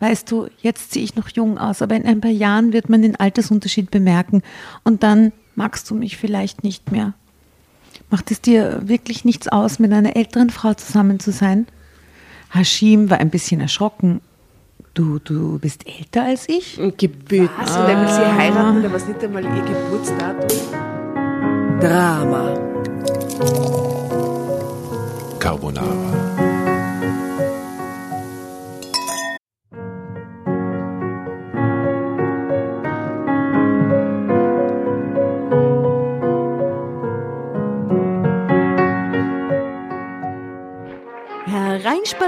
Weißt du, jetzt sehe ich noch jung aus, aber in ein paar Jahren wird man den Altersunterschied bemerken und dann magst du mich vielleicht nicht mehr. Macht es dir wirklich nichts aus, mit einer älteren Frau zusammen zu sein? Hashim war ein bisschen erschrocken. Du, du bist älter als ich? Gebühren. Was? Und er will sie heiraten, da war nicht einmal ihr Geburtsdatum. Drama. Carbonara. para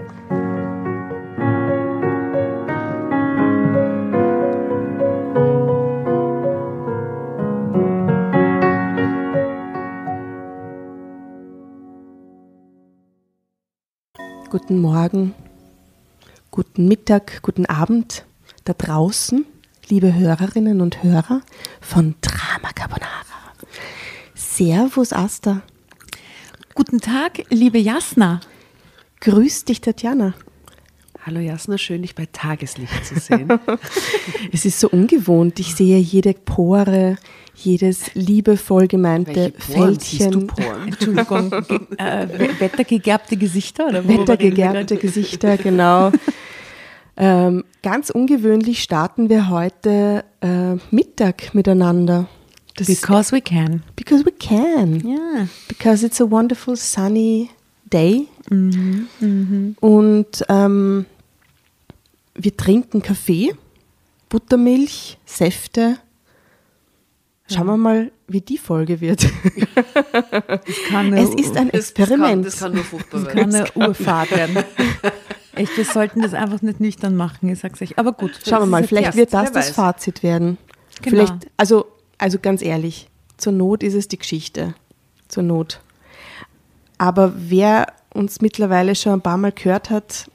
Guten Morgen, guten Mittag, guten Abend da draußen, liebe Hörerinnen und Hörer von Drama Carbonara. Servus Asta. Guten Tag, liebe Jasna. Grüß dich, Tatjana. Hallo Jasna, schön dich bei Tageslicht zu sehen. es ist so ungewohnt. Ich sehe jede Pore, jedes liebevoll gemeinte Fältchen. Entschuldigung, äh, wettergegerbte Gesichter? Oder wettergegerbte Gesichter, genau. ähm, ganz ungewöhnlich starten wir heute äh, Mittag miteinander. Das because we can. Because we can. Yeah. Because it's a wonderful sunny day. Mhm. Mhm. Und ähm, wir trinken Kaffee, Buttermilch, Säfte. Schauen wir mal, wie die Folge wird. es ist ein Experiment. Das kann, das kann nur furchtbar werden. Das kann eine Urfahrt werden. Echt, wir sollten das einfach nicht nüchtern machen, ich sag's euch. Aber gut. Schauen wir mal, vielleicht wird das das Fazit werden. Genau. Vielleicht, also, also ganz ehrlich, zur Not ist es die Geschichte. Zur Not. Aber wer uns mittlerweile schon ein paar Mal gehört hat,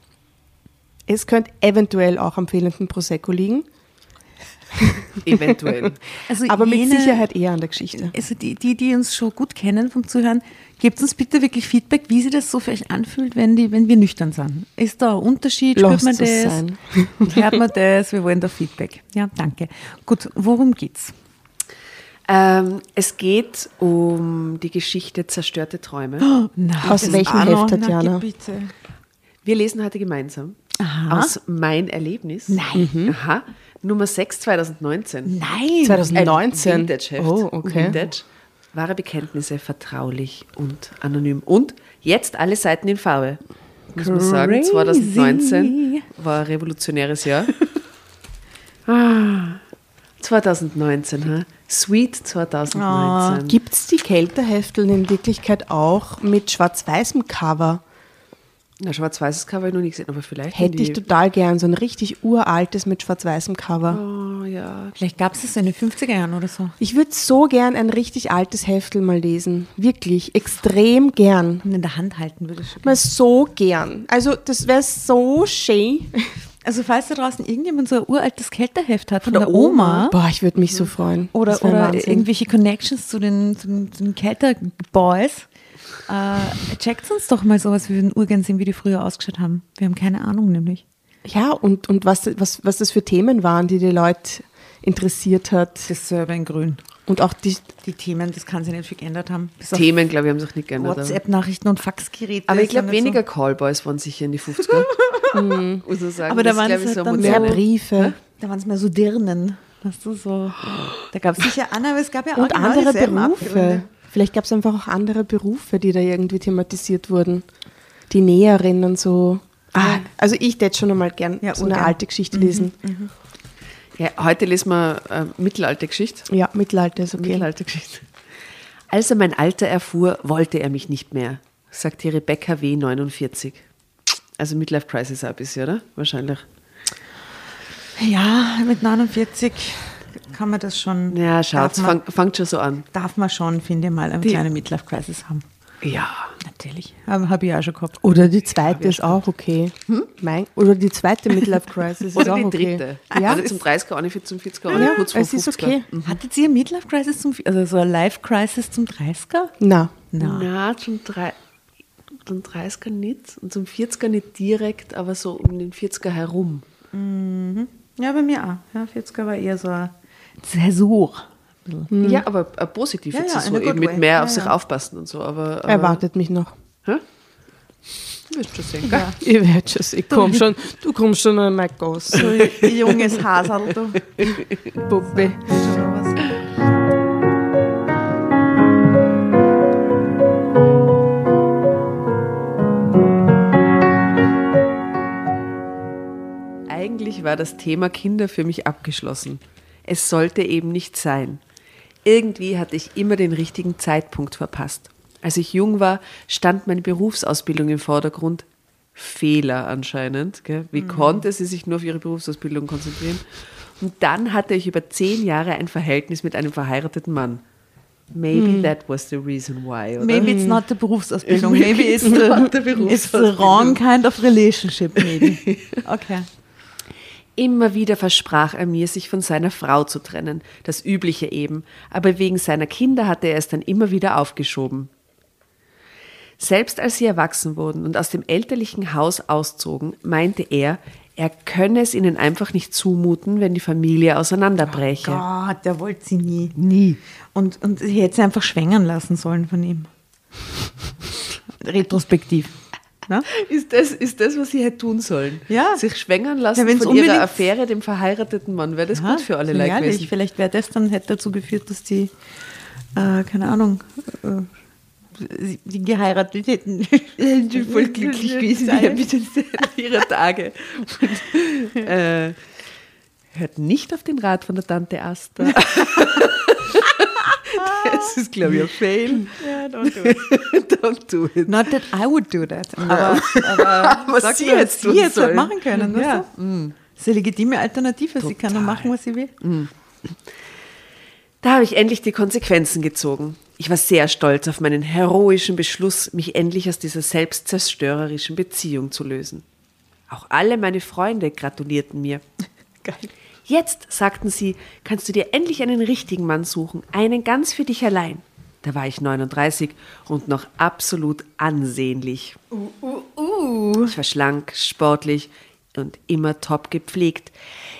es könnte eventuell auch am fehlenden Prosecco liegen. Eventuell. Also Aber jene, mit Sicherheit eher an der Geschichte. Also die, die, die uns schon gut kennen vom Zuhören, gebt uns bitte wirklich Feedback, wie sich das so für euch anfühlt, wenn, die, wenn wir nüchtern sind. Ist da ein Unterschied? Spürt man das? Sein. Hört man das? Wir wollen da Feedback. Ja, danke. Gut, worum geht's? Ähm, es geht um die Geschichte Zerstörte Träume. Oh, Aus welchem Heft, Tatjana? Na, bitte. Wir lesen heute gemeinsam Aha. aus Mein Erlebnis. Nein. Mhm. Aha. Nummer 6 2019. Nein. 2019. Ein Vintage-Heft. Oh, okay. Vintage. Wahre Bekenntnisse, vertraulich und anonym. Und jetzt alle Seiten in Farbe. Muss man sagen, 2019 war ein revolutionäres Jahr. ah. 2019, ha? Sweet 2019. Oh, Gibt es die Kälterhefteln in Wirklichkeit auch mit schwarz-weißem Cover? Na, schwarz-weißes Cover habe ich noch nie gesehen, aber vielleicht. Hätte ich total gern, so ein richtig uraltes mit schwarz-weißem Cover. Oh, ja. Vielleicht gab es das in den 50er Jahren oder so. Ich würde so gern ein richtig altes Heftel mal lesen. Wirklich, extrem gern. Und in der Hand halten würde ich Mal so gern. Also, das wäre so schön. Also falls da draußen irgendjemand so ein uraltes Kälterheft hat von, von der, der Oma, Oma, Boah, ich würde mich so freuen. Oder, oder irgendwelche Connections zu den, zu den, zu den Kälterboys, äh, checkt uns doch mal sowas, wir würden urgern sehen, wie die früher ausgeschaut haben. Wir haben keine Ahnung nämlich. Ja, und, und was, was, was das für Themen waren, die die Leute interessiert hat. Das selber in grün. Und auch die, die Themen, das kann sich nicht viel geändert haben. Bis Themen, glaube ich, haben sich nicht geändert. WhatsApp-Nachrichten und Faxgeräte. Aber ich glaube, weniger so. Callboys waren sicher in die 50er. mhm. also sagen, aber da waren es halt so dann mehr Briefe. Da waren es mehr so Dirnen. Weißt du, so. Da gab es sicher Anna, aber es gab ja auch und genau andere Berufe. Vielleicht gab es einfach auch andere Berufe, die da irgendwie thematisiert wurden. Die Näherin und so. Ah, also ich hätte schon einmal gern ja, so eine alte Geschichte lesen. Mhm, mhm. Ja, heute lesen wir äh, Mittelaltergeschichte. Ja, Mittelalter ist okay. Mittelaltergeschichte. Als er mein Alter erfuhr, wollte er mich nicht mehr, sagt die Rebecca W. 49. Also Midlife Crisis ein bisschen, oder? Wahrscheinlich. Ja, mit 49 kann man das schon. Ja, schaut, fang, fangt schon so an. Darf man schon, finde ich mal, eine die, kleine Midlife Crisis haben. Ja. Natürlich. Habe hab ich auch schon gehabt. Oder die zweite ist auch okay. Hm? Mein, oder die zweite Midlife Crisis ist auch okay. Dritte. Ja. Also zum 30er, auch nicht zum 40er, auch ja, kurz vor es 50er. ist okay. Mhm. Hattet ihr Midlife Crisis zum, also so eine Life Crisis zum 30er? Nein. Na, Na zum, zum 30er nicht und zum 40er nicht direkt, aber so um den 40er herum. Mhm. Ja, bei mir auch. Ja, 40er war eher so eine Zäsur. Mhm. Ja, aber eine positive ja, ja, so eben mit mehr auf sich aufpassen und so. Aber, aber Erwartet mich noch. Hä? Du wirst schon sehen, Ja. Ich werde schon sehen. Komm schon, du kommst schon an mein Goss. So junges Hasel, du. Puppe. Eigentlich war das Thema Kinder für mich abgeschlossen. Es sollte eben nicht sein. Irgendwie hatte ich immer den richtigen Zeitpunkt verpasst. Als ich jung war, stand meine Berufsausbildung im Vordergrund. Fehler anscheinend. Gell? Wie mhm. konnte sie sich nur auf ihre Berufsausbildung konzentrieren? Und dann hatte ich über zehn Jahre ein Verhältnis mit einem verheirateten Mann. Maybe mm. that was the reason why. Oder? Maybe it's not the Berufsausbildung. Maybe, maybe it's, the, the it's the wrong kind of relationship. Maybe. Okay. Immer wieder versprach er mir, sich von seiner Frau zu trennen, das Übliche eben, aber wegen seiner Kinder hatte er es dann immer wieder aufgeschoben. Selbst als sie erwachsen wurden und aus dem elterlichen Haus auszogen, meinte er, er könne es ihnen einfach nicht zumuten, wenn die Familie auseinanderbreche. Oh Gott, der wollte sie nie. Nie. Und, und sie hätte sie einfach schwängern lassen sollen von ihm. Retrospektiv. Ne? Ist, das, ist das, was sie hätte tun sollen? Ja. Sich schwängern lassen ja, von ihrer Affäre, dem verheirateten Mann. Wäre das ja, gut für alle Leute gewesen? Vielleicht wäre das dann hätte dazu geführt, dass die, äh, keine Ahnung, äh, die geheiratet hätten. die voll glücklich gewesen wären mit ihrer Tage. Und, äh, hört nicht auf den Rat von der Tante Asta. Das ist, glaube ich, ein Fail. Ja, don't do it. don't do it. Not that I would do that. Aber, aber, aber sie jetzt sie jetzt halt machen können. Ja. Mm. Das ist eine legitime Alternative. Total. Sie kann nur machen, was sie will. Mm. Da habe ich endlich die Konsequenzen gezogen. Ich war sehr stolz auf meinen heroischen Beschluss, mich endlich aus dieser selbstzerstörerischen Beziehung zu lösen. Auch alle meine Freunde gratulierten mir. Geil. Jetzt, sagten sie, kannst du dir endlich einen richtigen Mann suchen, einen ganz für dich allein. Da war ich 39 und noch absolut ansehnlich. Uh, uh, uh. Ich war schlank, sportlich und immer top gepflegt.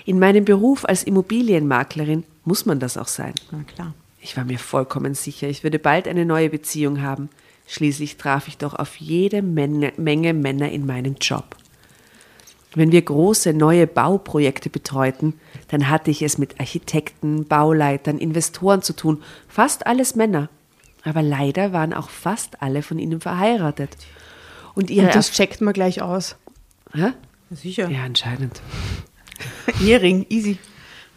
In meinem Beruf als Immobilienmaklerin muss man das auch sein. Na klar. Ich war mir vollkommen sicher, ich würde bald eine neue Beziehung haben. Schließlich traf ich doch auf jede Menge, Menge Männer in meinem Job. Wenn wir große neue Bauprojekte betreuten, dann hatte ich es mit Architekten, Bauleitern, Investoren zu tun, fast alles Männer. Aber leider waren auch fast alle von ihnen verheiratet. Und, ihre Und das checkt man gleich aus. Hä? Sicher. Ja, anscheinend. Ehering, easy.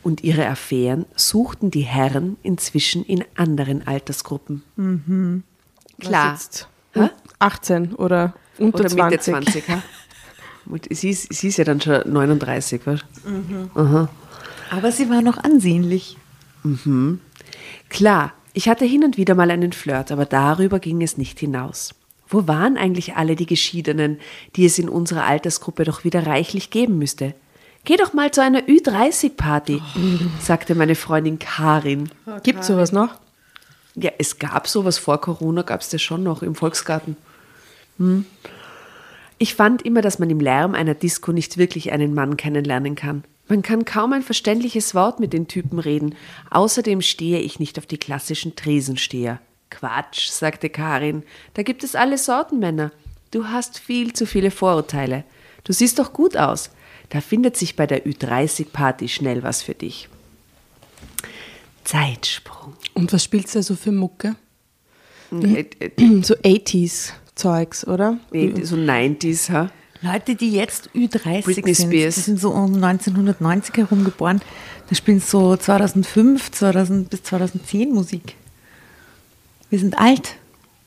Und ihre Affären suchten die Herren inzwischen in anderen Altersgruppen. Mhm. Klar. Hm? 18 oder unter oder 20. Mitte 20. Sie, ist, sie ist ja dann schon 39, weißt mhm. Aber sie war noch ansehnlich. Mhm. Klar, ich hatte hin und wieder mal einen Flirt, aber darüber ging es nicht hinaus. Wo waren eigentlich alle die Geschiedenen, die es in unserer Altersgruppe doch wieder reichlich geben müsste? Geh doch mal zu einer Ü30-Party, sagte meine Freundin Karin. Oh, Gibt sowas noch? Ja, es gab sowas vor Corona, gab es das schon noch im Volksgarten. Hm. Ich fand immer, dass man im Lärm einer Disco nicht wirklich einen Mann kennenlernen kann. Man kann kaum ein verständliches Wort mit den Typen reden. Außerdem stehe ich nicht auf die klassischen Tresensteher. Quatsch, sagte Karin. Da gibt es alle Sorten Männer. Du hast viel zu viele Vorurteile. Du siehst doch gut aus. Da findet sich bei der Ü30-Party schnell was für dich. Zeitsprung. Und was spielst du da so für Mucke? Äh, äh, so 80s. Zeugs, oder? Nee, so 90s, ha? Leute, die jetzt Ü30 Britney sind, Spears. die sind so um 1990 herum geboren, die spielen so 2005, 2000 bis 2010 Musik. Wir sind alt,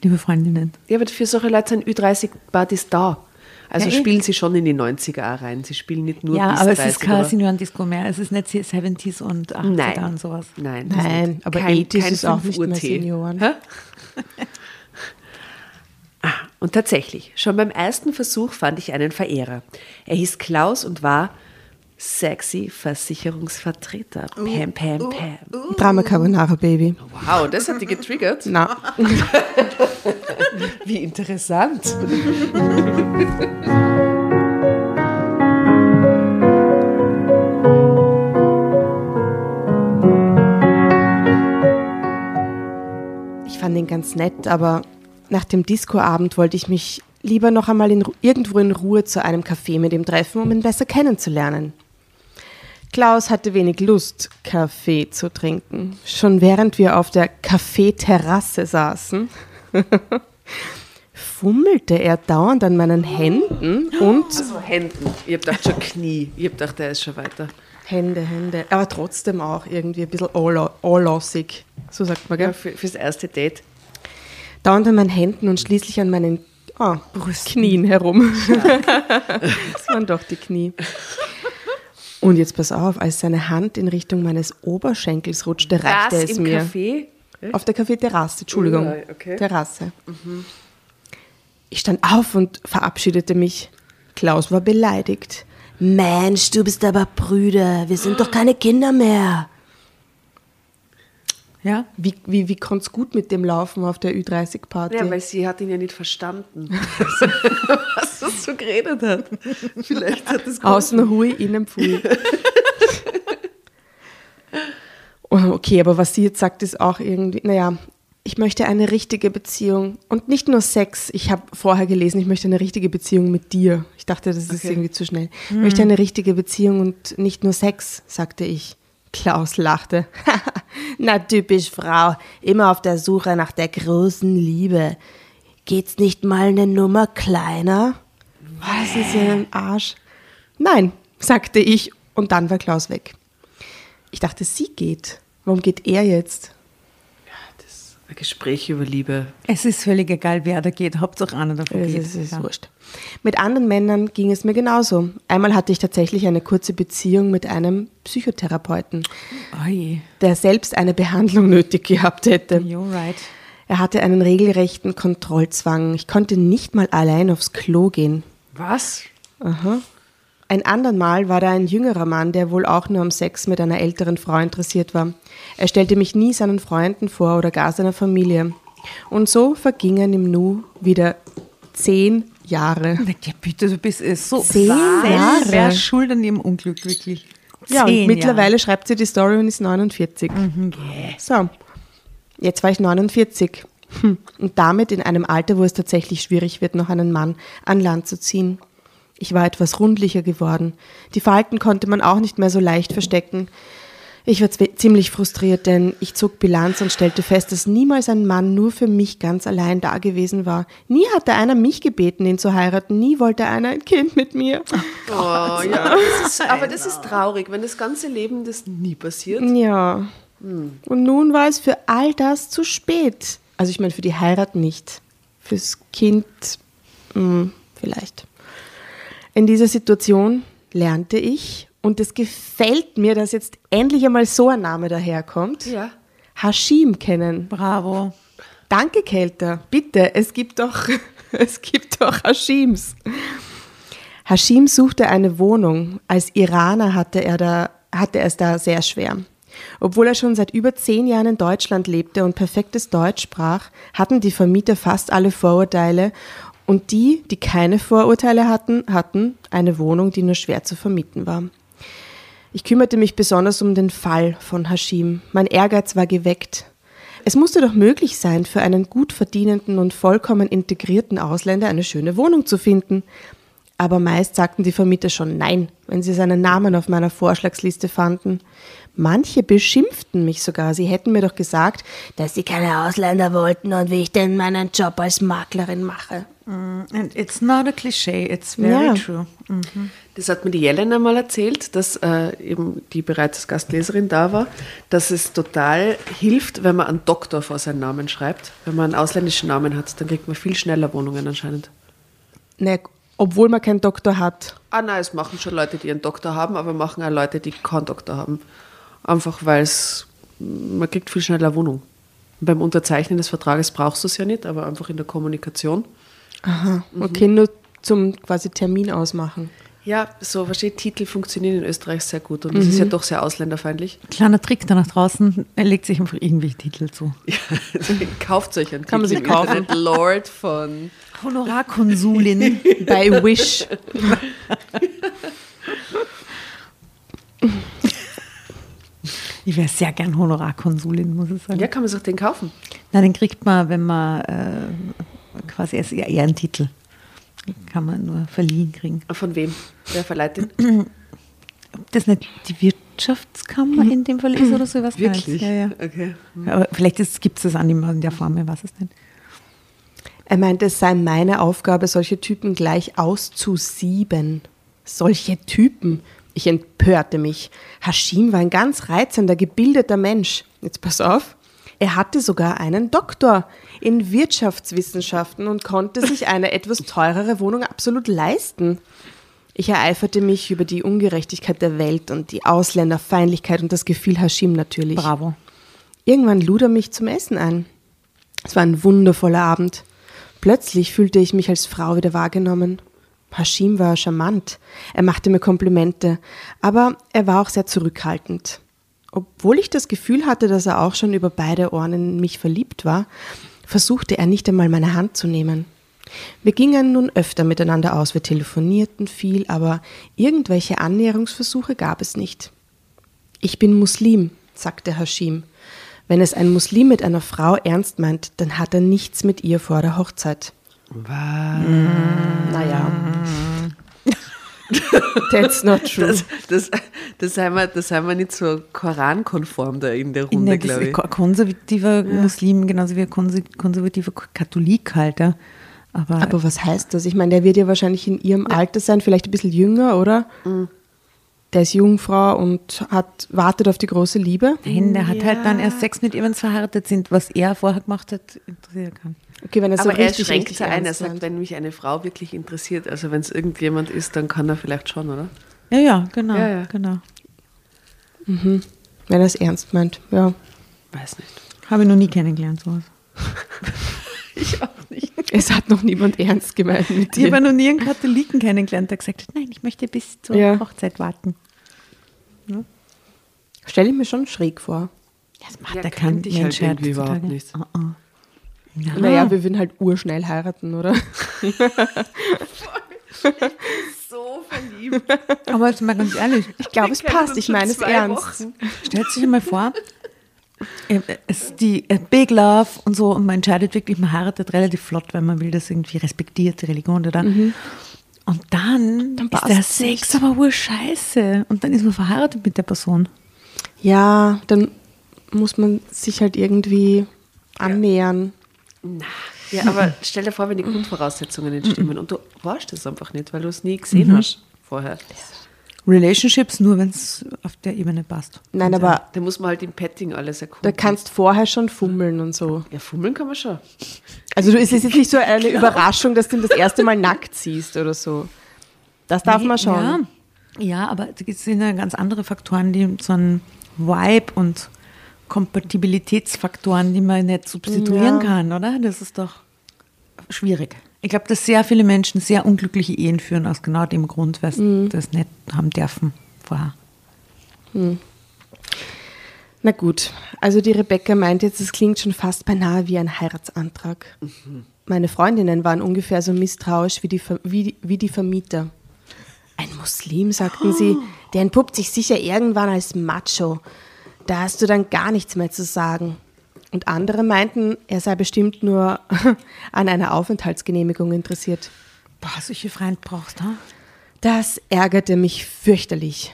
liebe Freundinnen. Ja, aber für solche Leute sind Ü30-Partys da. Also ja, eh. spielen sie schon in die 90er rein. Sie spielen nicht nur Ja, bis aber es ist kein Senioren-Disco mehr. Es ist nicht 70s und 80er Nein. und sowas. Nein, Nein aber kein, 80s ist auch nicht mehr Senioren. Und tatsächlich, schon beim ersten Versuch fand ich einen Verehrer. Er hieß Klaus und war sexy Versicherungsvertreter. Uh, pam, pam, uh, pam. Uh, Drama Carbonara Baby. Wow, das hat die getriggert? Na. Wie interessant. Ich fand ihn ganz nett, aber nach dem Discoabend wollte ich mich lieber noch einmal in, irgendwo in Ruhe zu einem Café mit ihm treffen, um ihn besser kennenzulernen. Klaus hatte wenig Lust, Kaffee zu trinken. Schon während wir auf der Kaffeeterrasse saßen, fummelte er dauernd an meinen Händen und. Also Händen. Ich hab gedacht schon Knie. Ich hab gedacht, der ist schon weiter. Hände, Hände. Aber trotzdem auch irgendwie ein bisschen all-lossig. So sagt man, gell? Ja, für, fürs erste Date dauernd an meinen Händen und schließlich an meinen oh, Knien herum. das waren doch die Knie. Und jetzt pass auf, als seine Hand in Richtung meines Oberschenkels rutschte, reichte das es im mir. Café? Auf der Kaffeeterrasse, Entschuldigung. Okay. Terrasse. Mhm. Ich stand auf und verabschiedete mich. Klaus war beleidigt. Mensch, du bist aber Brüder, wir sind doch keine Kinder mehr. Ja? Wie, wie, wie konnte es gut mit dem laufen auf der Ü30-Party? Ja, weil sie hat ihn ja nicht verstanden, was das so geredet hat. Vielleicht hat es Außen hui, innen pfui. okay, aber was sie jetzt sagt, ist auch irgendwie, naja, ich möchte eine richtige Beziehung und nicht nur Sex. Ich habe vorher gelesen, ich möchte eine richtige Beziehung mit dir. Ich dachte, das ist okay. irgendwie zu schnell. Ich möchte hm. eine richtige Beziehung und nicht nur Sex, sagte ich. Klaus lachte. Na typisch Frau, immer auf der Suche nach der großen Liebe. Geht's nicht mal eine Nummer kleiner? Was ist ja ein Arsch? Nein, sagte ich und dann war Klaus weg. Ich dachte, sie geht. Warum geht er jetzt? Ein Gespräch über Liebe. Es ist völlig egal, wer da geht. Hauptsache einer davon es geht. Es ist ja. wurscht. Mit anderen Männern ging es mir genauso. Einmal hatte ich tatsächlich eine kurze Beziehung mit einem Psychotherapeuten, Oi. der selbst eine Behandlung nötig gehabt hätte. You're right. Er hatte einen regelrechten Kontrollzwang. Ich konnte nicht mal allein aufs Klo gehen. Was? Aha. Ein andern Mal war da ein jüngerer Mann, der wohl auch nur am Sex mit einer älteren Frau interessiert war. Er stellte mich nie seinen Freunden vor oder gar seiner Familie. Und so vergingen im Nu wieder zehn Jahre. Ja, bitte, du bist äh, so zehn Jahre. Wer schuld an ihrem Unglück, wirklich? Ja, und mittlerweile Jahre. schreibt sie die Story und ist 49. Mhm. Yeah. So, jetzt war ich 49. Hm. Und damit in einem Alter, wo es tatsächlich schwierig wird, noch einen Mann an Land zu ziehen. Ich war etwas rundlicher geworden. Die Falten konnte man auch nicht mehr so leicht verstecken. Ich war ziemlich frustriert, denn ich zog Bilanz und stellte fest, dass niemals ein Mann nur für mich ganz allein da gewesen war. Nie hatte einer mich gebeten, ihn zu heiraten. Nie wollte einer ein Kind mit mir. Oh, ja. Das ist, aber das ist traurig, wenn das ganze Leben das nie passiert. Ja. Hm. Und nun war es für all das zu spät. Also ich meine, für die Heirat nicht. Fürs Kind mh, hm, vielleicht. In dieser Situation lernte ich und es gefällt mir, dass jetzt endlich einmal so ein Name daherkommt. Ja. Hashim kennen. Bravo. Danke, Kelter. Bitte, es gibt doch, es gibt doch Hashims. Hashim suchte eine Wohnung. Als Iraner hatte er, da, hatte er es da sehr schwer. Obwohl er schon seit über zehn Jahren in Deutschland lebte und perfektes Deutsch sprach, hatten die Vermieter fast alle Vorurteile und die, die keine Vorurteile hatten, hatten eine Wohnung, die nur schwer zu vermieten war. Ich kümmerte mich besonders um den Fall von Hashim. Mein Ehrgeiz war geweckt. Es musste doch möglich sein, für einen gut verdienenden und vollkommen integrierten Ausländer eine schöne Wohnung zu finden. Aber meist sagten die Vermieter schon Nein, wenn sie seinen Namen auf meiner Vorschlagsliste fanden. Manche beschimpften mich sogar. Sie hätten mir doch gesagt, dass sie keine Ausländer wollten und wie ich denn meinen Job als Maklerin mache. Mm, and it's not a cliché, it's very ja. true. Mhm. Das hat mir die Jelena mal erzählt, dass äh, eben die bereits als Gastleserin da war, dass es total hilft, wenn man einen Doktor vor seinen Namen schreibt. Wenn man einen ausländischen Namen hat, dann kriegt man viel schneller Wohnungen anscheinend. Ne, obwohl man keinen Doktor hat. Ah nein, es machen schon Leute, die einen Doktor haben, aber machen auch Leute, die keinen Doktor haben. Einfach weil es, man kriegt viel schneller Wohnung. beim Unterzeichnen des Vertrages brauchst du es ja nicht, aber einfach in der Kommunikation. Aha, okay, mhm. nur zum quasi Termin ausmachen. Ja, so versteht, Titel funktionieren in Österreich sehr gut und das mhm. ist ja doch sehr ausländerfeindlich. Kleiner Trick da nach draußen, er legt sich einfach irgendwie Titel zu. Ja, kauft euch einen Kann Titel man sich kaufen. Internet Lord von Honorarkonsulin bei Wish. Ich wäre sehr gern Honorarkonsulin, muss ich sagen. Ja, kann man sich den kaufen? Na, den kriegt man, wenn man äh, quasi als Ehrentitel kann man nur verliehen kriegen. Von wem? Wer verleiht den? Ob das nicht die Wirtschaftskammer in dem Fall ist oder so, was Wirklich? Ja, ja. Okay. Aber vielleicht gibt es das an in der Form, ich weiß es nicht. Er meinte, es sei meine Aufgabe, solche Typen gleich auszusieben. Solche Typen. Ich empörte mich. Hashim war ein ganz reizender, gebildeter Mensch. Jetzt pass auf. Er hatte sogar einen Doktor in Wirtschaftswissenschaften und konnte sich eine etwas teurere Wohnung absolut leisten. Ich ereiferte mich über die Ungerechtigkeit der Welt und die Ausländerfeindlichkeit und das Gefühl Hashim natürlich. Bravo. Irgendwann lud er mich zum Essen ein. Es war ein wundervoller Abend. Plötzlich fühlte ich mich als Frau wieder wahrgenommen. Hashim war charmant. Er machte mir Komplimente, aber er war auch sehr zurückhaltend. Obwohl ich das Gefühl hatte, dass er auch schon über beide Ohren in mich verliebt war, versuchte er nicht einmal meine Hand zu nehmen. Wir gingen nun öfter miteinander aus, wir telefonierten viel, aber irgendwelche Annäherungsversuche gab es nicht. Ich bin Muslim, sagte Hashim. Wenn es ein Muslim mit einer Frau ernst meint, dann hat er nichts mit ihr vor der Hochzeit. Was? Mm, naja. That's not true. Das, das, das, haben wir, das haben wir nicht so korankonform da in der Runde, glaube ich. Konservativer ja. Muslim, genauso wie ein konservativer Katholik halt. Ja. Aber, Aber was heißt das? Ich meine, der wird ja wahrscheinlich in ihrem ja. Alter sein, vielleicht ein bisschen jünger, oder? Mhm. Der ist Jungfrau und hat, wartet auf die große Liebe. Nein, der hat halt dann erst Sex mit ihr, wenn sie verheiratet sind. Was er vorher gemacht hat, interessiert kann. Okay, wenn er so Aber er schränkt es ein. Er sagt, wenn mich eine Frau wirklich interessiert, also wenn es irgendjemand ist, dann kann er vielleicht schon, oder? Ja, ja, genau. Ja, ja. genau. Mhm. Wenn er es ernst meint, ja. Weiß nicht. Habe ich noch nie kennengelernt, sowas. ich auch nicht. Es hat noch niemand ernst gemeint mit dir. Ich habe noch nie einen Katholiken kennengelernt, der gesagt hat, nein, ich möchte bis zur ja. Hochzeit warten. Ja. Stelle ich mir schon schräg vor. Das macht ja, der kein Mensch halt irgendwie überhaupt nicht. Oh, oh. Ja. Naja, wir würden halt urschnell heiraten, oder? ich bin so verliebt. Aber jetzt mal ganz ehrlich, ich glaube, es passt. Ich meine es ernst. Wochen. Stellt sich mal vor, die äh, Big Love und so und man entscheidet wirklich, man heiratet relativ flott, weil man will das irgendwie respektiert, die Religion oder. Mhm. Und dann, dann ist der Sex aber wohl scheiße. Und dann ist man verheiratet mit der Person. Ja, dann muss man sich halt irgendwie annähern. Na, ja, aber stell dir vor, wenn die Grundvoraussetzungen nicht stimmen und du weißt das einfach nicht, weil du es nie gesehen mhm. hast vorher. Relationships nur, wenn es auf der Ebene passt. Nein, aber. Da muss man halt im Petting alles erkunden. Da kannst vorher schon fummeln und so. Ja, fummeln kann man schon. Also du, es ist jetzt nicht so eine genau. Überraschung, dass du ihn das erste Mal nackt siehst oder so. Das darf nee, man schon. Ja. ja, aber es sind ja ganz andere Faktoren, die so ein Vibe und Kompatibilitätsfaktoren, die man nicht substituieren ja. kann, oder? Das ist doch schwierig. Ich glaube, dass sehr viele Menschen sehr unglückliche Ehen führen, aus genau dem Grund, weil sie mhm. das nicht haben dürfen vorher. Mhm. Na gut, also die Rebecca meint jetzt, es klingt schon fast beinahe wie ein Heiratsantrag. Mhm. Meine Freundinnen waren ungefähr so misstrauisch wie die, wie, wie die Vermieter. Ein Muslim, sagten oh. sie, der entpuppt sich sicher irgendwann als Macho. Da hast du dann gar nichts mehr zu sagen. Und andere meinten, er sei bestimmt nur an einer Aufenthaltsgenehmigung interessiert. Boah, solche Freund brauchst du? Das ärgerte mich fürchterlich.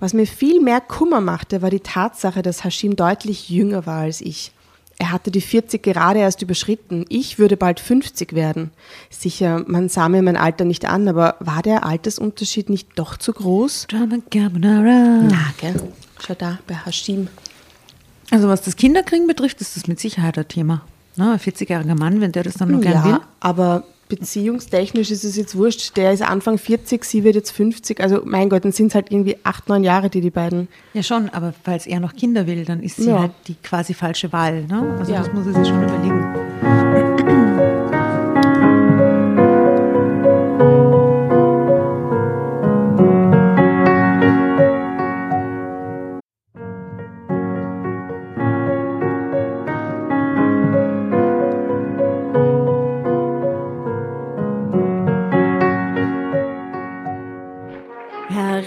Was mir viel mehr Kummer machte, war die Tatsache, dass Hashim deutlich jünger war als ich. Er hatte die 40 gerade erst überschritten. Ich würde bald 50 werden. Sicher, man sah mir mein Alter nicht an, aber war der Altersunterschied nicht doch zu groß? Na, gell? Schau da, bei Hashim. Also was das Kinderkriegen betrifft, ist das mit Sicherheit ein Thema. Ne? Ein 40-jähriger Mann, wenn der das dann noch ja, gern will. aber beziehungstechnisch ist es jetzt wurscht. Der ist Anfang 40, sie wird jetzt 50. Also mein Gott, dann sind es halt irgendwie acht, neun Jahre, die die beiden... Ja schon, aber falls er noch Kinder will, dann ist sie ja. halt die quasi falsche Wahl. Ne? Also ja. das muss er sich schon überlegen.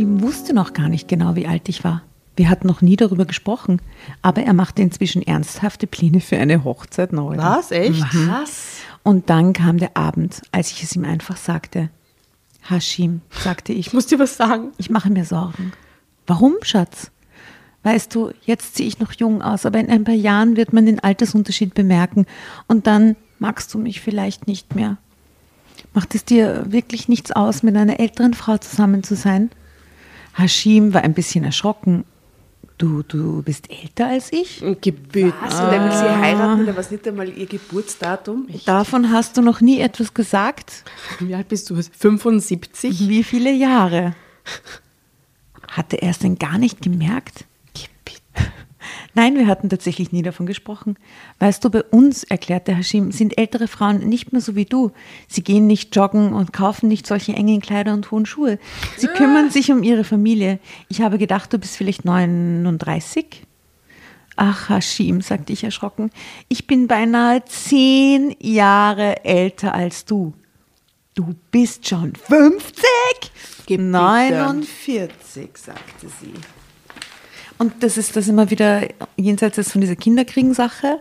Hashim wusste noch gar nicht genau, wie alt ich war. Wir hatten noch nie darüber gesprochen, aber er machte inzwischen ernsthafte Pläne für eine Hochzeit neu. Was? Echt? Mhm. Was? Und dann kam der Abend, als ich es ihm einfach sagte. Hashim, sagte ich. Ich muss dir was sagen. Ich mache mir Sorgen. Warum, Schatz? Weißt du, jetzt sehe ich noch jung aus, aber in ein paar Jahren wird man den Altersunterschied bemerken und dann magst du mich vielleicht nicht mehr. Macht es dir wirklich nichts aus, mit einer älteren Frau zusammen zu sein? Hashim war ein bisschen erschrocken. Du, du bist älter als ich? Gebüt. Was? Ah. Und er will sie heiraten, da war es nicht einmal ihr Geburtsdatum. Davon hast du noch nie etwas gesagt? Wie alt bist du? 75? Wie viele Jahre? Hatte er es denn gar nicht gemerkt? Nein, wir hatten tatsächlich nie davon gesprochen. Weißt du, bei uns, erklärte Hashim, sind ältere Frauen nicht mehr so wie du. Sie gehen nicht joggen und kaufen nicht solche engen Kleider und hohen Schuhe. Sie kümmern sich um ihre Familie. Ich habe gedacht, du bist vielleicht 39. Ach, Hashim, sagte ich erschrocken, ich bin beinahe zehn Jahre älter als du. Du bist schon 50? Gib 49, sagte sie. Und das ist das immer wieder, jenseits jetzt von dieser Kinderkriegen-Sache,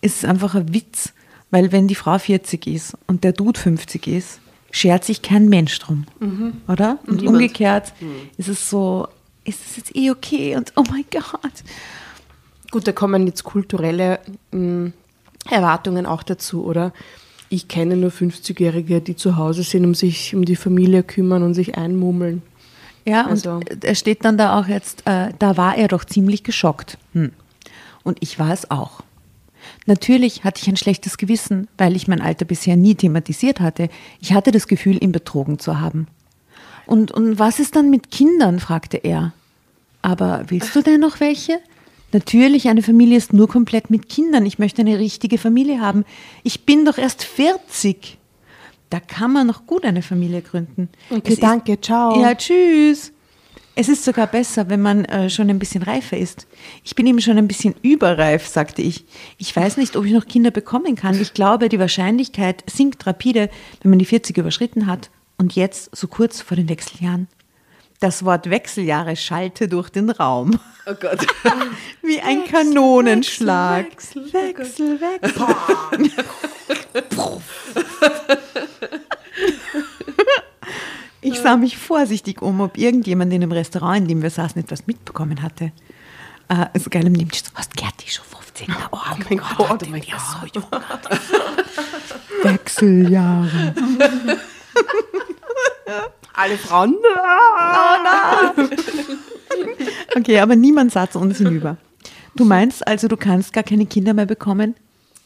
ist es einfach ein Witz, weil wenn die Frau 40 ist und der Dude 50 ist, schert sich kein Mensch drum, mhm. oder? Und Niemand. umgekehrt mhm. ist es so, ist es jetzt eh okay und oh mein Gott. Gut, da kommen jetzt kulturelle mh, mm, Erwartungen auch dazu, oder? Ich kenne nur 50-Jährige, die zu Hause sind, um sich um die Familie kümmern und sich einmummeln. Ja, also. und er steht dann da auch jetzt, äh, da war er doch ziemlich geschockt. Hm. Und ich war es auch. Natürlich hatte ich ein schlechtes Gewissen, weil ich mein Alter bisher nie thematisiert hatte. Ich hatte das Gefühl, ihn betrogen zu haben. Und, und was ist dann mit Kindern? fragte er. Aber willst du denn noch welche? Natürlich, eine Familie ist nur komplett mit Kindern. Ich möchte eine richtige Familie haben. Ich bin doch erst 40. Da kann man noch gut eine Familie gründen. Okay, es danke, ist, ciao. Ja, tschüss. Es ist sogar besser, wenn man äh, schon ein bisschen reifer ist. Ich bin eben schon ein bisschen überreif, sagte ich. Ich weiß nicht, ob ich noch Kinder bekommen kann. Ich glaube, die Wahrscheinlichkeit sinkt rapide, wenn man die 40 überschritten hat. Und jetzt, so kurz vor den Wechseljahren. Das Wort Wechseljahre schallte durch den Raum. Oh Gott. Wie ein Wechsel, Kanonenschlag. Wechsel, Wechsel, Wechsel. Ich sah mich vorsichtig um, ob irgendjemand in dem Restaurant, in dem wir saßen, etwas mitbekommen hatte. Äh, sogar im Nebentisch was Gerti schon 15 oh, oh mein Gott, Gott, oh mein Gott. So jung Wechseljahre. Alle Frauen. No. okay, aber niemand sah zu uns hinüber. Du meinst also, du kannst gar keine Kinder mehr bekommen?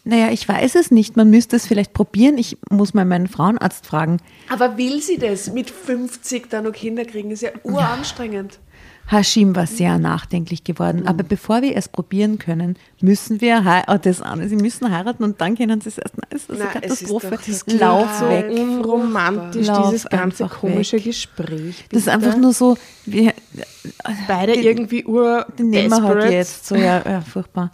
Naja, ich weiß es nicht. Man müsste es vielleicht probieren. Ich muss mal meinen Frauenarzt fragen. Aber will sie das mit 50 dann noch Kinder kriegen? ist ja uranstrengend. Hashim war sehr nachdenklich geworden. Mhm. Aber bevor wir es probieren können, müssen wir heiraten. Oh, das an. Sie müssen heiraten und dann können sie es erst. Nein, ist das eine Katastrophe. Ist Lauf so weg. unromantisch, Lauf dieses ganze komische weg. Gespräch. Das ist einfach nur so. Wir, Beide irgendwie ur. Den nehmen wir halt jetzt. So, ja, ja, furchtbar.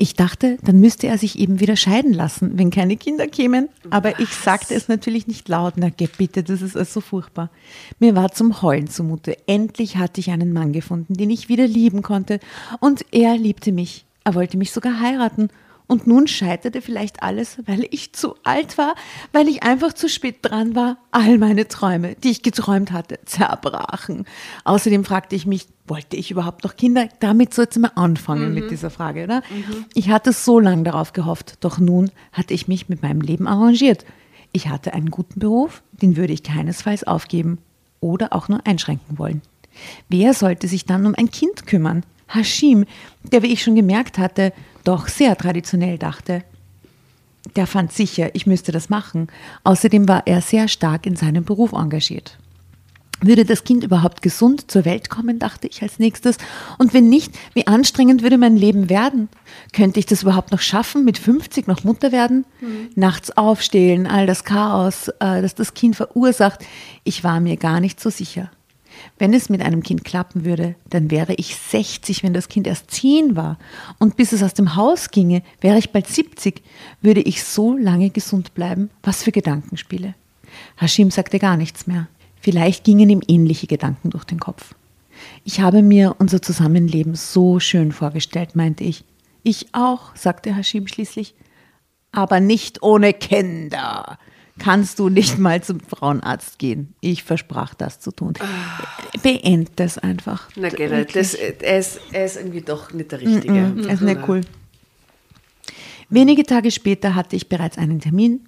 Ich dachte, dann müsste er sich eben wieder scheiden lassen, wenn keine Kinder kämen. Aber Was? ich sagte es natürlich nicht laut. Na, geh bitte, das ist also so furchtbar. Mir war zum Heulen zumute. Endlich hatte ich einen Mann gefunden, den ich wieder lieben konnte. Und er liebte mich. Er wollte mich sogar heiraten. Und nun scheiterte vielleicht alles, weil ich zu alt war, weil ich einfach zu spät dran war. All meine Träume, die ich geträumt hatte, zerbrachen. Außerdem fragte ich mich, wollte ich überhaupt noch Kinder? Damit sollte man anfangen mhm. mit dieser Frage, oder? Mhm. Ich hatte so lange darauf gehofft, doch nun hatte ich mich mit meinem Leben arrangiert. Ich hatte einen guten Beruf, den würde ich keinesfalls aufgeben oder auch nur einschränken wollen. Wer sollte sich dann um ein Kind kümmern? Hashim, der, wie ich schon gemerkt hatte, doch sehr traditionell dachte. Der fand sicher, ich müsste das machen. Außerdem war er sehr stark in seinem Beruf engagiert. Würde das Kind überhaupt gesund zur Welt kommen, dachte ich als nächstes. Und wenn nicht, wie anstrengend würde mein Leben werden? Könnte ich das überhaupt noch schaffen, mit 50 noch Mutter werden? Mhm. Nachts aufstehen, all das Chaos, äh, das das Kind verursacht. Ich war mir gar nicht so sicher. Wenn es mit einem Kind klappen würde, dann wäre ich 60, wenn das Kind erst 10 war. Und bis es aus dem Haus ginge, wäre ich bald 70. Würde ich so lange gesund bleiben? Was für Gedankenspiele. Hashim sagte gar nichts mehr. Vielleicht gingen ihm ähnliche Gedanken durch den Kopf. Ich habe mir unser Zusammenleben so schön vorgestellt, meinte ich. Ich auch, sagte Hashim schließlich. Aber nicht ohne Kinder kannst du nicht mal zum Frauenarzt gehen. Ich versprach das zu tun. Beend das einfach. Na das, er, ist, er ist irgendwie doch nicht der Richtige. Mm -mm, ist nicht cool. Wenige Tage später hatte ich bereits einen Termin.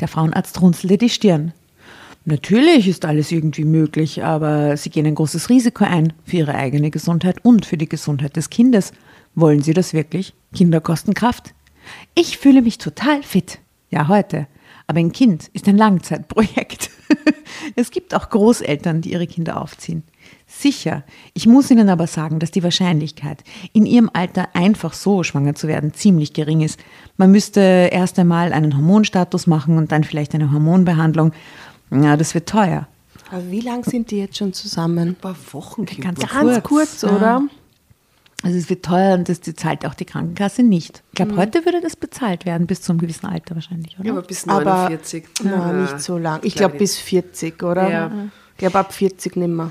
Der Frauenarzt runzelte die Stirn. Natürlich ist alles irgendwie möglich, aber Sie gehen ein großes Risiko ein für Ihre eigene Gesundheit und für die Gesundheit des Kindes. Wollen Sie das wirklich? Kinder kosten Kraft. Ich fühle mich total fit. Ja, heute. Aber ein Kind ist ein Langzeitprojekt. es gibt auch Großeltern, die ihre Kinder aufziehen. Sicher. Ich muss Ihnen aber sagen, dass die Wahrscheinlichkeit, in Ihrem Alter einfach so schwanger zu werden, ziemlich gering ist. Man müsste erst einmal einen Hormonstatus machen und dann vielleicht eine Hormonbehandlung. Ja, das wird teuer. Aber wie lange sind die jetzt schon zusammen? Ein paar Wochen. Ganz, ganz kurz, kurz oder? Ja. Also es wird teuer und das zahlt auch die Krankenkasse nicht. Ich glaube, mhm. heute würde das bezahlt werden, bis zu einem gewissen Alter wahrscheinlich, oder? Ja, aber bis 49. Aber, ja. Nein, nicht so lang. Ich glaube bis 40, oder? Ja. Ich glaube ab 40 nicht mehr.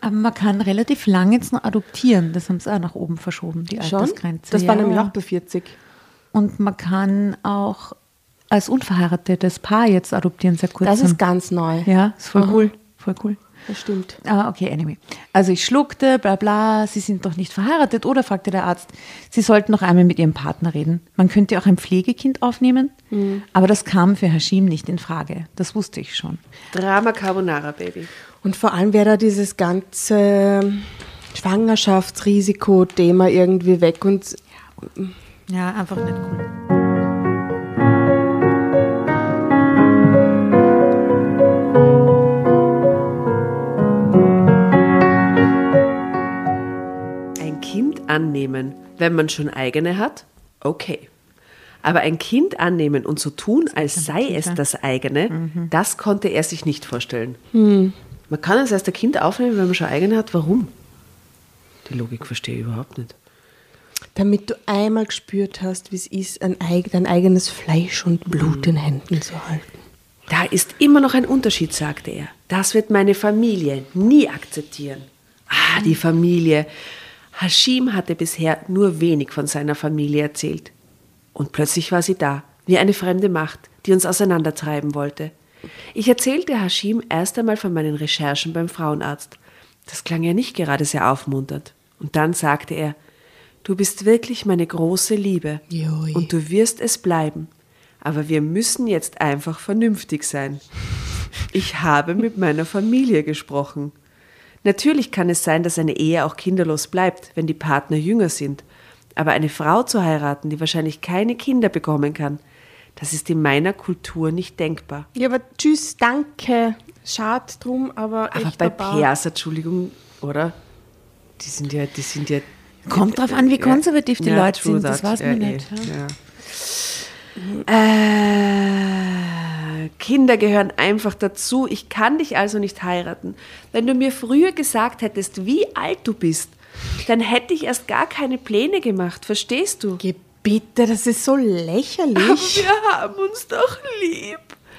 Aber man kann relativ lange jetzt noch adoptieren. Das haben sie auch nach oben verschoben, die Schon? Altersgrenze. Das war nämlich auch bei 40. Und man kann auch als unverheiratetes Paar jetzt adoptieren, sehr kurz. Das ist ganz neu. Ja, ist voll mhm. cool. Voll cool. Das stimmt. Ah, okay, anyway. Also ich schluckte, bla bla, Sie sind doch nicht verheiratet, oder? fragte der Arzt. Sie sollten noch einmal mit Ihrem Partner reden. Man könnte auch ein Pflegekind aufnehmen, mhm. aber das kam für Hashim nicht in Frage. Das wusste ich schon. Drama Carbonara, Baby. Und vor allem wäre da dieses ganze Schwangerschaftsrisiko-Thema irgendwie weg und ja, einfach nicht cool. Annehmen, wenn man schon eigene hat, okay. Aber ein Kind annehmen und so tun, als sei es das eigene, mhm. das konnte er sich nicht vorstellen. Mhm. Man kann es erst ein Kind aufnehmen, wenn man schon eigene hat. Warum? Die Logik verstehe ich überhaupt nicht. Damit du einmal gespürt hast, wie es ist, ein, dein eigenes Fleisch und Blut in Händen zu halten. Da ist immer noch ein Unterschied, sagte er. Das wird meine Familie nie akzeptieren. Ah, die Familie. Hashim hatte bisher nur wenig von seiner Familie erzählt. Und plötzlich war sie da, wie eine fremde Macht, die uns auseinandertreiben wollte. Ich erzählte Hashim erst einmal von meinen Recherchen beim Frauenarzt. Das klang ja nicht gerade sehr aufmunternd. Und dann sagte er, Du bist wirklich meine große Liebe Joi. und du wirst es bleiben. Aber wir müssen jetzt einfach vernünftig sein. Ich habe mit meiner Familie gesprochen. Natürlich kann es sein, dass eine Ehe auch kinderlos bleibt, wenn die Partner jünger sind. Aber eine Frau zu heiraten, die wahrscheinlich keine Kinder bekommen kann, das ist in meiner Kultur nicht denkbar. Ja, aber tschüss, danke. Schade drum, aber. Aber bei Perser, Entschuldigung, oder? Die sind ja, die sind ja Kommt drauf an, wie konservativ die ja, Leute sind, das weiß man ja, nicht. Ja. Äh, Kinder gehören einfach dazu. Ich kann dich also nicht heiraten. Wenn du mir früher gesagt hättest, wie alt du bist, dann hätte ich erst gar keine Pläne gemacht. Verstehst du? Geh bitte, das ist so lächerlich. Aber wir haben uns doch lieb,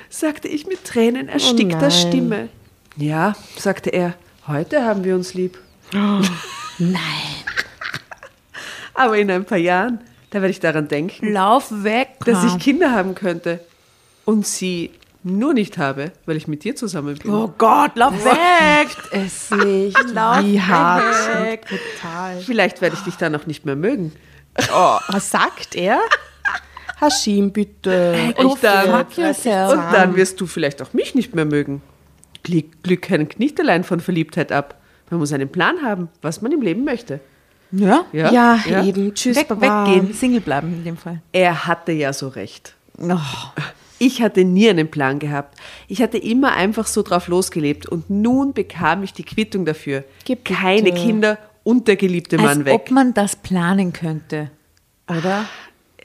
sagte ich mit Tränen erstickter oh Stimme. Ja, sagte er, heute haben wir uns lieb. Oh, nein. Aber in ein paar Jahren, da werde ich daran denken. Lauf weg. Dass ich Kinder haben könnte und sie nur nicht habe, weil ich mit dir zusammen bin. Oh Gott, lauf weg! es nicht. lauf Wie hart. Weg. Total. Vielleicht werde ich dich dann noch nicht mehr mögen. Oh, was sagt er? Hashim, bitte. Hey, und, dann, und dann wirst du vielleicht auch mich nicht mehr mögen. Glück, Glück hängt nicht allein von Verliebtheit ab. Man muss einen Plan haben, was man im Leben möchte. Ja? Ja, ja, ja. eben. Tschüss, Weg, Baba. Weggehen, Single bleiben in dem Fall. Er hatte ja so recht. Oh. Ich hatte nie einen Plan gehabt. Ich hatte immer einfach so drauf losgelebt und nun bekam ich die Quittung dafür. Gib Keine Kinder und der geliebte Mann Als weg. Als ob man das planen könnte, oder?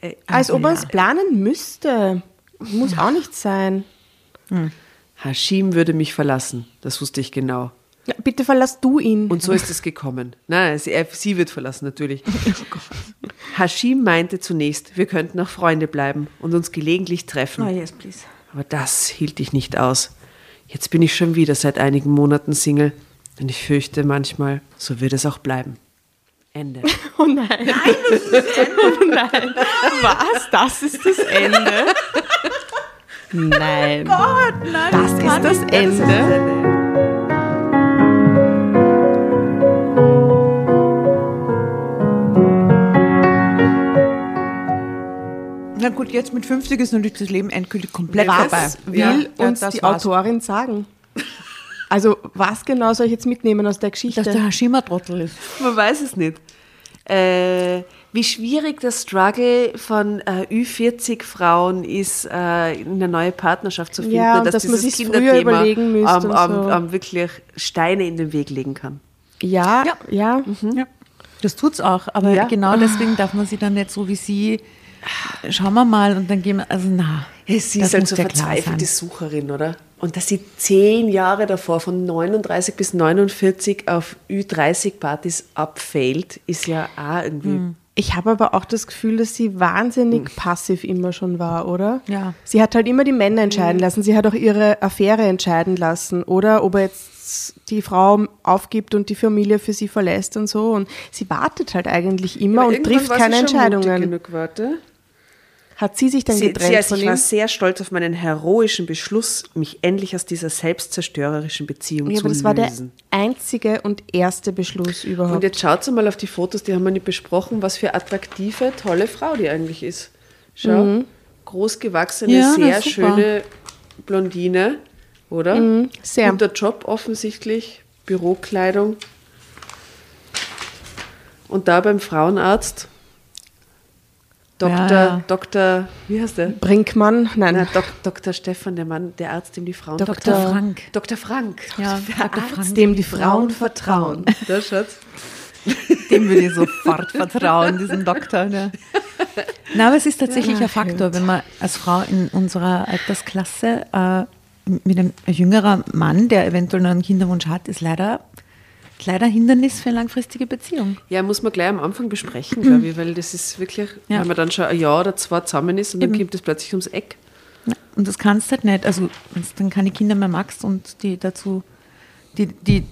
Äh, Als ob man es planen müsste. Muss auch nicht sein. Hm. Hashim würde mich verlassen, das wusste ich genau. Ja, bitte verlass du ihn. Und so ist es gekommen. Nein, sie, sie wird verlassen, natürlich. Oh Hashim meinte zunächst, wir könnten auch Freunde bleiben und uns gelegentlich treffen. Oh yes, please. Aber das hielt ich nicht aus. Jetzt bin ich schon wieder seit einigen Monaten Single und ich fürchte manchmal, so wird es auch bleiben. Ende. Oh nein. Nein, das ist das Ende. Oh nein. Was? Das ist das Ende? Nein. Oh Gott, nein. Das, das ist das Ende. Na gut, jetzt mit 50 ist natürlich das Leben endgültig komplett was vorbei. will ja, uns ja, die war's. Autorin sagen? Also was genau soll ich jetzt mitnehmen aus der Geschichte? Dass der Hashima-Trottel ist. Man weiß es nicht. Äh, wie schwierig das Struggle von äh, Ü40-Frauen ist, äh, eine neue Partnerschaft zu finden, ja, dass, dass man sich früher überlegen müsste um, um, so. um, wirklich Steine in den Weg legen kann. Ja, ja. ja. Mhm. ja. Das tut's auch, aber ja. genau deswegen darf man sie dann nicht so wie sie schauen wir mal und dann gehen wir, also na. sie ist halt so verzweifelte Sucherin, oder? Und dass sie zehn Jahre davor von 39 bis 49 auf Ü30-Partys abfällt, ist ja auch irgendwie. Hm. Ich habe aber auch das Gefühl, dass sie wahnsinnig hm. passiv immer schon war, oder? Ja. Sie hat halt immer die Männer entscheiden hm. lassen. Sie hat auch ihre Affäre entscheiden lassen, oder? Ob er jetzt die Frau aufgibt und die Familie für sie verlässt und so. Und sie wartet halt eigentlich immer ja, und trifft keine Entscheidungen. Genug, warte. Hat sie sich dann Sie, getrennt sie, also von ich ihm? war sehr stolz auf meinen heroischen Beschluss, mich endlich aus dieser selbstzerstörerischen Beziehung ja, zu aber das war der lösen. einzige und erste Beschluss überhaupt. Und jetzt schaut mal auf die Fotos, die haben wir nicht besprochen, was für attraktive, tolle Frau die eigentlich ist. Schau, Mhm. großgewachsene, Ja, sehr schöne Blondine, oder? Mhm, sehr. Guter Job offensichtlich, Bürokleidung. Und da beim Frauenarzt, Dr. Ja, ja. Dr. Wie heißt der? Brinkmann, nein, Na, Dok, Dr. Stefan, der Mann, der Arzt, dem die Frauen Dr. Dr. Frank. Dr. Frank. Ja, der Dr. Arzt, Frank. dem die Frauen vertrauen. Da schaut's. Dem würde ich sofort vertrauen, diesem Doktor. Ne? Na, aber es ist tatsächlich ein Faktor, wenn man als Frau in unserer Altersklasse äh, mit einem ein jüngerer Mann, der eventuell noch einen Kinderwunsch hat, ist leider, leider Hindernis für eine langfristige Beziehung. Ja, muss man gleich am Anfang besprechen, glaube ich, weil das ist wirklich, Ja. wenn man dann schon ein Jahr oder zwei zusammen ist und dann Eben. kommt das plötzlich ums Eck. Ja, Und das kannst du halt nicht. Also, dann keine Kinder mehr magst und die dazu, die, die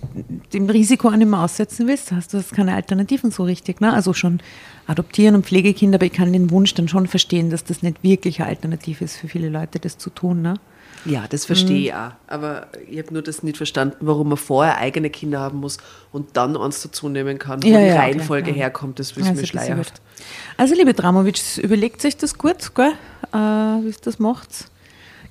dem Risiko nicht mehr aussetzen willst, hast du das keine Alternativen so richtig. Ne? Also schon adoptieren und Pflegekinder, aber ich kann den Wunsch dann schon verstehen, dass das nicht wirklich eine Alternative ist für viele Leute, das zu tun. Ne? Ja, das verstehe ich auch. Aber ich habe nur das nicht verstanden, warum man vorher eigene Kinder haben muss und dann eins dazu nehmen kann, wo Ja, die ja, Reihenfolge ja. herkommt. Das ist Also mir schleierhaft. Also, liebe Dramovic, überlegt euch das gut, gell? Äh, wie ihr das macht.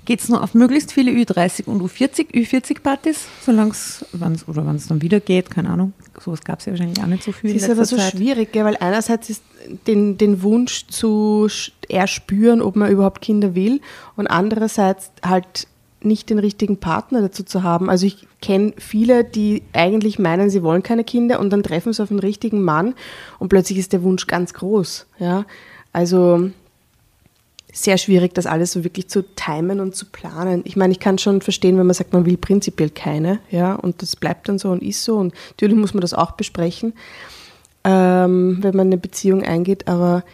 Geht es nur auf möglichst viele Ü30 und U40, Ü40-Partys, solange es, oder wenn es dann wieder geht, keine Ahnung. Sowas gab es ja wahrscheinlich auch nicht so viel. Es in ist aber so Zeit. schwierig, gell, weil einerseits ist den, den Wunsch zu erspüren, ob man überhaupt Kinder will und andererseits halt nicht den richtigen Partner dazu zu haben. Also ich kenne viele, die eigentlich meinen, sie wollen keine Kinder und dann treffen sie auf einen richtigen Mann und plötzlich ist der Wunsch ganz groß. Ja? Also sehr schwierig, das alles so wirklich zu timen und zu planen. Ich meine, ich kann schon verstehen, wenn man sagt, man will prinzipiell keine, ja, und das bleibt dann so und ist so. Und natürlich muss man das auch besprechen, ähm, wenn man eine Beziehung eingeht, aber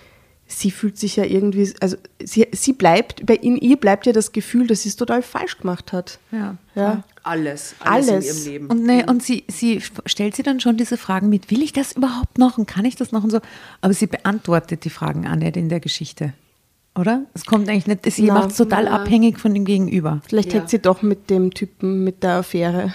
sie fühlt sich ja irgendwie, also sie, sie bleibt, bei in ihr bleibt ja das Gefühl, dass sie es total falsch gemacht hat. Ja. Ja. Alles, alles, Alles. in ihrem Leben. Und, ne, und sie, sie stellt sich dann schon diese Fragen mit, will ich das überhaupt noch und kann ich das noch und so. Aber sie beantwortet die Fragen auch nicht in der Geschichte. Oder? Es kommt eigentlich nicht, sie macht es total na. abhängig von dem Gegenüber. Vielleicht Ja. hätte sie doch mit dem Typen, mit der Affäre,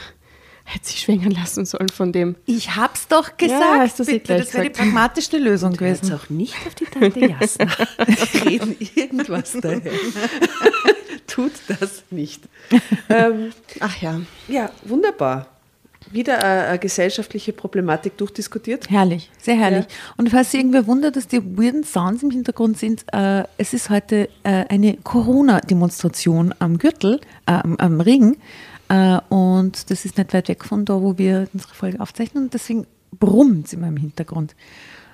hätte sie schwängern lassen sollen von dem. Ich hab's doch gesagt. Ja, hast bitte. gleich Das wäre die pragmatischste Lösung Jetzt gewesen. auch nicht auf die Tante Jasna. Reden irgendwas daher. Tut das nicht. Ähm, Ach ja. ja, wunderbar. Wieder eine, eine gesellschaftliche Problematik durchdiskutiert. Herrlich, sehr herrlich. Und falls sich irgendwer wundert, dass die weirden Sounds im Hintergrund sind, äh, es ist heute äh, eine Corona-Demonstration am Gürtel, äh, am, am Ring. Äh, und das ist nicht weit weg von da, wo wir unsere Folge aufzeichnen. Und deswegen brummt es immer im Hintergrund.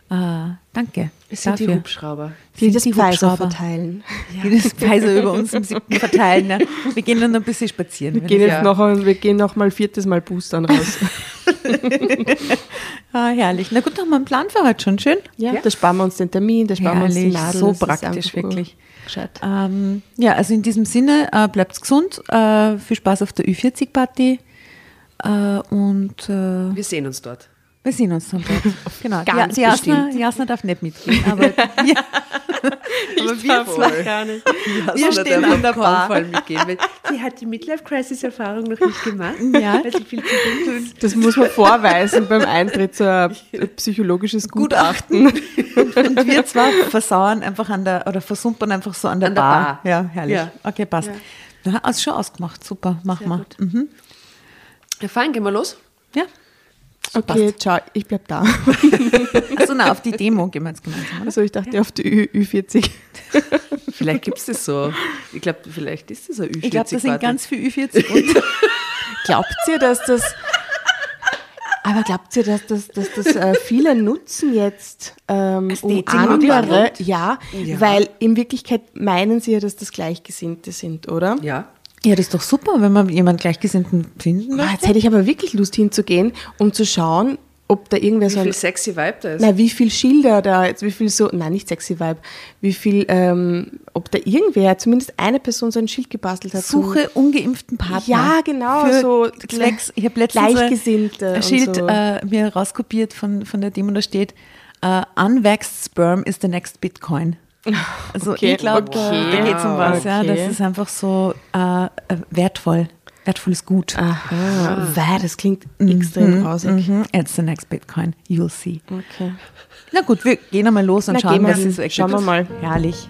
Äh, danke. Es sind die dafür. Hubschrauber. Die Sind das die Pfizer Hubschrauber. verteilen. Die das Pfizer über uns im siebten verteilen. Ja. Wir gehen dann noch ein bisschen spazieren. Wir gehen jetzt noch, wir gehen noch mal viertes Mal boostern raus. Ah, herrlich. Na gut, haben wir einen Plan für heute schon. Schön. Ja, da sparen wir uns den Termin, da sparen wir uns die Herrlich, Nadel. so das praktisch, wirklich. Ähm, ja, also in diesem Sinne, äh, bleibt gesund, äh, viel Spaß auf der Ü40-Party äh, und äh, Wir sehen uns dort. Wir sehen uns dann dort. Genau. Ganz die, Jasna. Jasna darf nicht mitgehen, aber, ja. aber wir zwei, gar nicht. wir stehen an der Bar. Mitgehen. Sie hat die Midlife-Crisis-Erfahrung noch nicht gemacht. Ja. Weil sie viel zu jung ist. Das muss man vorweisen beim Eintritt zu ein psychologisches Gutachten. Und wir zwei versauern einfach an der, oder versumpern einfach so an der, An der Bar. Bar. Ja, herrlich. Ja. Okay, passt. Na, hast schon ausgemacht. Super, machen wir. gut. Ja, fein, gehen wir los. Ja. Okay, ciao, ich bleib da. Achso, na, auf die Demo gehen wir jetzt gemeinsam. Oder? Also ich dachte auf die Ü Ü40. Vielleicht gibt es das so. Ich glaube, vielleicht ist das ein Ü40. Ich glaube, das sind ganz viel Ü40 und Glaubt ihr, dass das. Aber glaubt ihr, dass das, dass das äh, viele nutzen jetzt, ähm, um andere, ja, Ja. weil in Wirklichkeit meinen sie ja, dass das Gleichgesinnte sind, oder? Ja. Ja, das ist doch super, wenn man jemanden Gleichgesinnten finden Ah, möchte. Jetzt hätte ich aber wirklich Lust hinzugehen, um zu schauen, ob da irgendwer Wie so ein viel sexy Vibe da ist. Na, wie viel Schilder da, jetzt wie viel so, nein, nicht sexy Vibe, wie viel, ähm, ob da irgendwer, zumindest eine Person so ein Schild gebastelt hat. Suche ungeimpften Partner. Ja, genau, Für so Zwecks, ich habe letztens Gleichgesinnte ein Schild so. äh, mir rauskopiert von, von der Demo, da steht, äh, unvaxxed sperm is the next Bitcoin. Also Okay, ich glaube, okay, da geht es um was. Ja, okay. das ist einfach so äh, äh, wertvoll. Wertvolles Gut. Aha. Wow, das klingt extrem grausig. Mhm. It's the next Bitcoin. You'll see. Okay. Na gut, wir gehen einmal los und Na, schauen, was es so ergibt. Schauen wir mal. Herrlich.